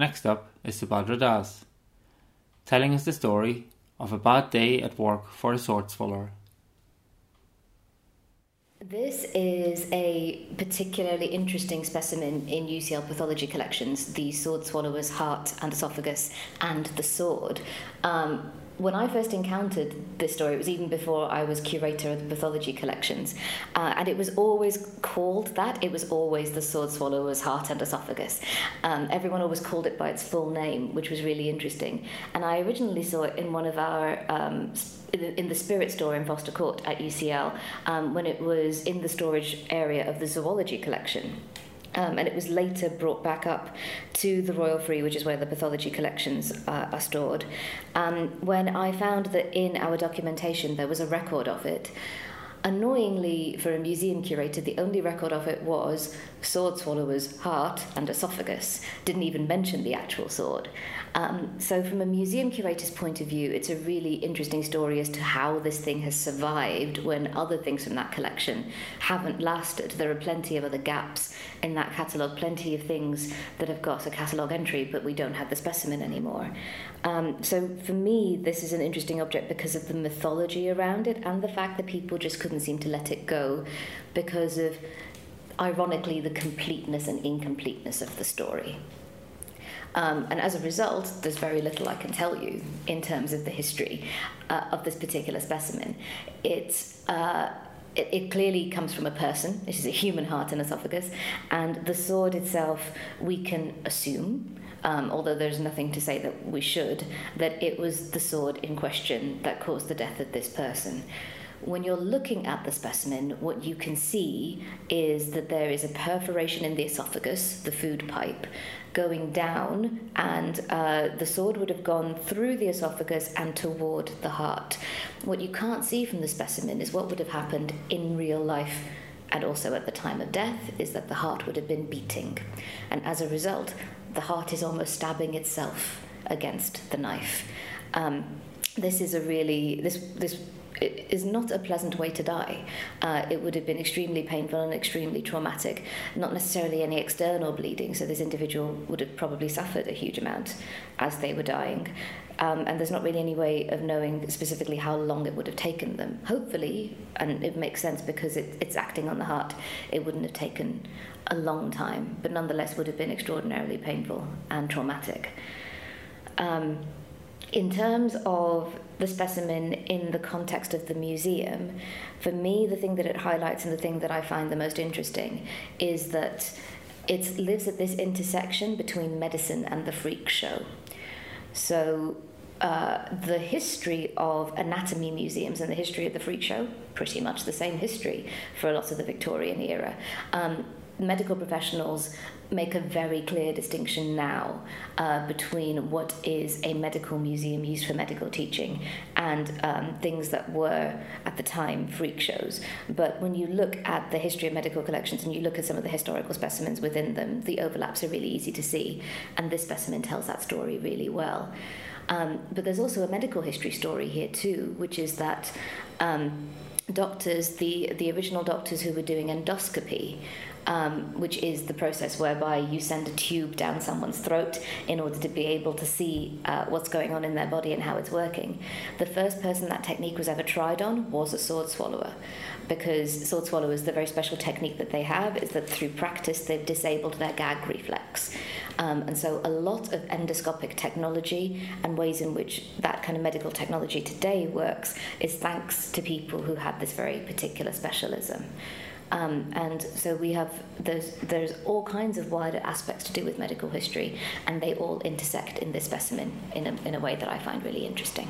Next up is Subhadra Das, telling us the story of a bad day at work for a sword swallower. This is a particularly interesting specimen in UCL pathology collections the sword swallower's heart and esophagus and the sword. Um, when I first encountered this story, it was even before I was curator of the pathology collections, uh, and it was always called that. It was always the sword swallower's heart and esophagus. Um, everyone always called it by its full name, which was really interesting. And I originally saw it in one of our um, in the spirit store in Foster Court at UCL um, when it was in the storage area of the zoology collection. Um, and it was later brought back up to the Royal Free, which is where the pathology collections uh, are stored. Um, when I found that in our documentation there was a record of it, annoyingly for a museum curator, the only record of it was sword swallower's heart and esophagus, didn't even mention the actual sword. Um, so, from a museum curator's point of view, it's a really interesting story as to how this thing has survived when other things from that collection haven't lasted. There are plenty of other gaps in that catalogue, plenty of things that have got a catalogue entry, but we don't have the specimen anymore. Um, so, for me, this is an interesting object because of the mythology around it and the fact that people just couldn't seem to let it go because of, ironically, the completeness and incompleteness of the story. Um, and as a result, there's very little I can tell you in terms of the history uh, of this particular specimen. It's uh, it, it, clearly comes from a person. It is a human heart and esophagus, and the sword itself, we can assume. Um, although there's nothing to say that we should, that it was the sword in question that caused the death of this person when you're looking at the specimen, what you can see is that there is a perforation in the esophagus, the food pipe, going down, and uh, the sword would have gone through the esophagus and toward the heart. What you can't see from the specimen is what would have happened in real life and also at the time of death is that the heart would have been beating. And as a result, the heart is almost stabbing itself against the knife. Um, this is a really this this is not a pleasant way to die. Uh, it would have been extremely painful and extremely traumatic. Not necessarily any external bleeding, so this individual would have probably suffered a huge amount as they were dying. Um, and there's not really any way of knowing specifically how long it would have taken them. Hopefully, and it makes sense because it, it's acting on the heart, it wouldn't have taken a long time, but nonetheless would have been extraordinarily painful and traumatic. Um, in terms of the specimen in the context of the museum, for me, the thing that it highlights and the thing that I find the most interesting is that it lives at this intersection between medicine and the freak show. So, uh, the history of anatomy museums and the history of the freak show, pretty much the same history for a lot of the Victorian era. Um, medical professionals make a very clear distinction now uh, between what is a medical museum used for medical teaching and um, things that were at the time freak shows. But when you look at the history of medical collections and you look at some of the historical specimens within them, the overlaps are really easy to see, and this specimen tells that story really well. Um, but there's also a medical history story here too, which is that. Um, doctors, the, the original doctors who were doing endoscopy, um, which is the process whereby you send a tube down someone's throat in order to be able to see uh, what's going on in their body and how it's working. The first person that technique was ever tried on was a sword swallower, because sword swallowers, the very special technique that they have is that through practice they've disabled their gag reflex. Um, and so a lot of endoscopic technology and ways in which that kind of medical technology today works is thanks to people who had this very particular specialism. Um, and so we have there's there's all kinds of wider aspects to do with medical history, and they all intersect in this specimen in a, in a way that I find really interesting.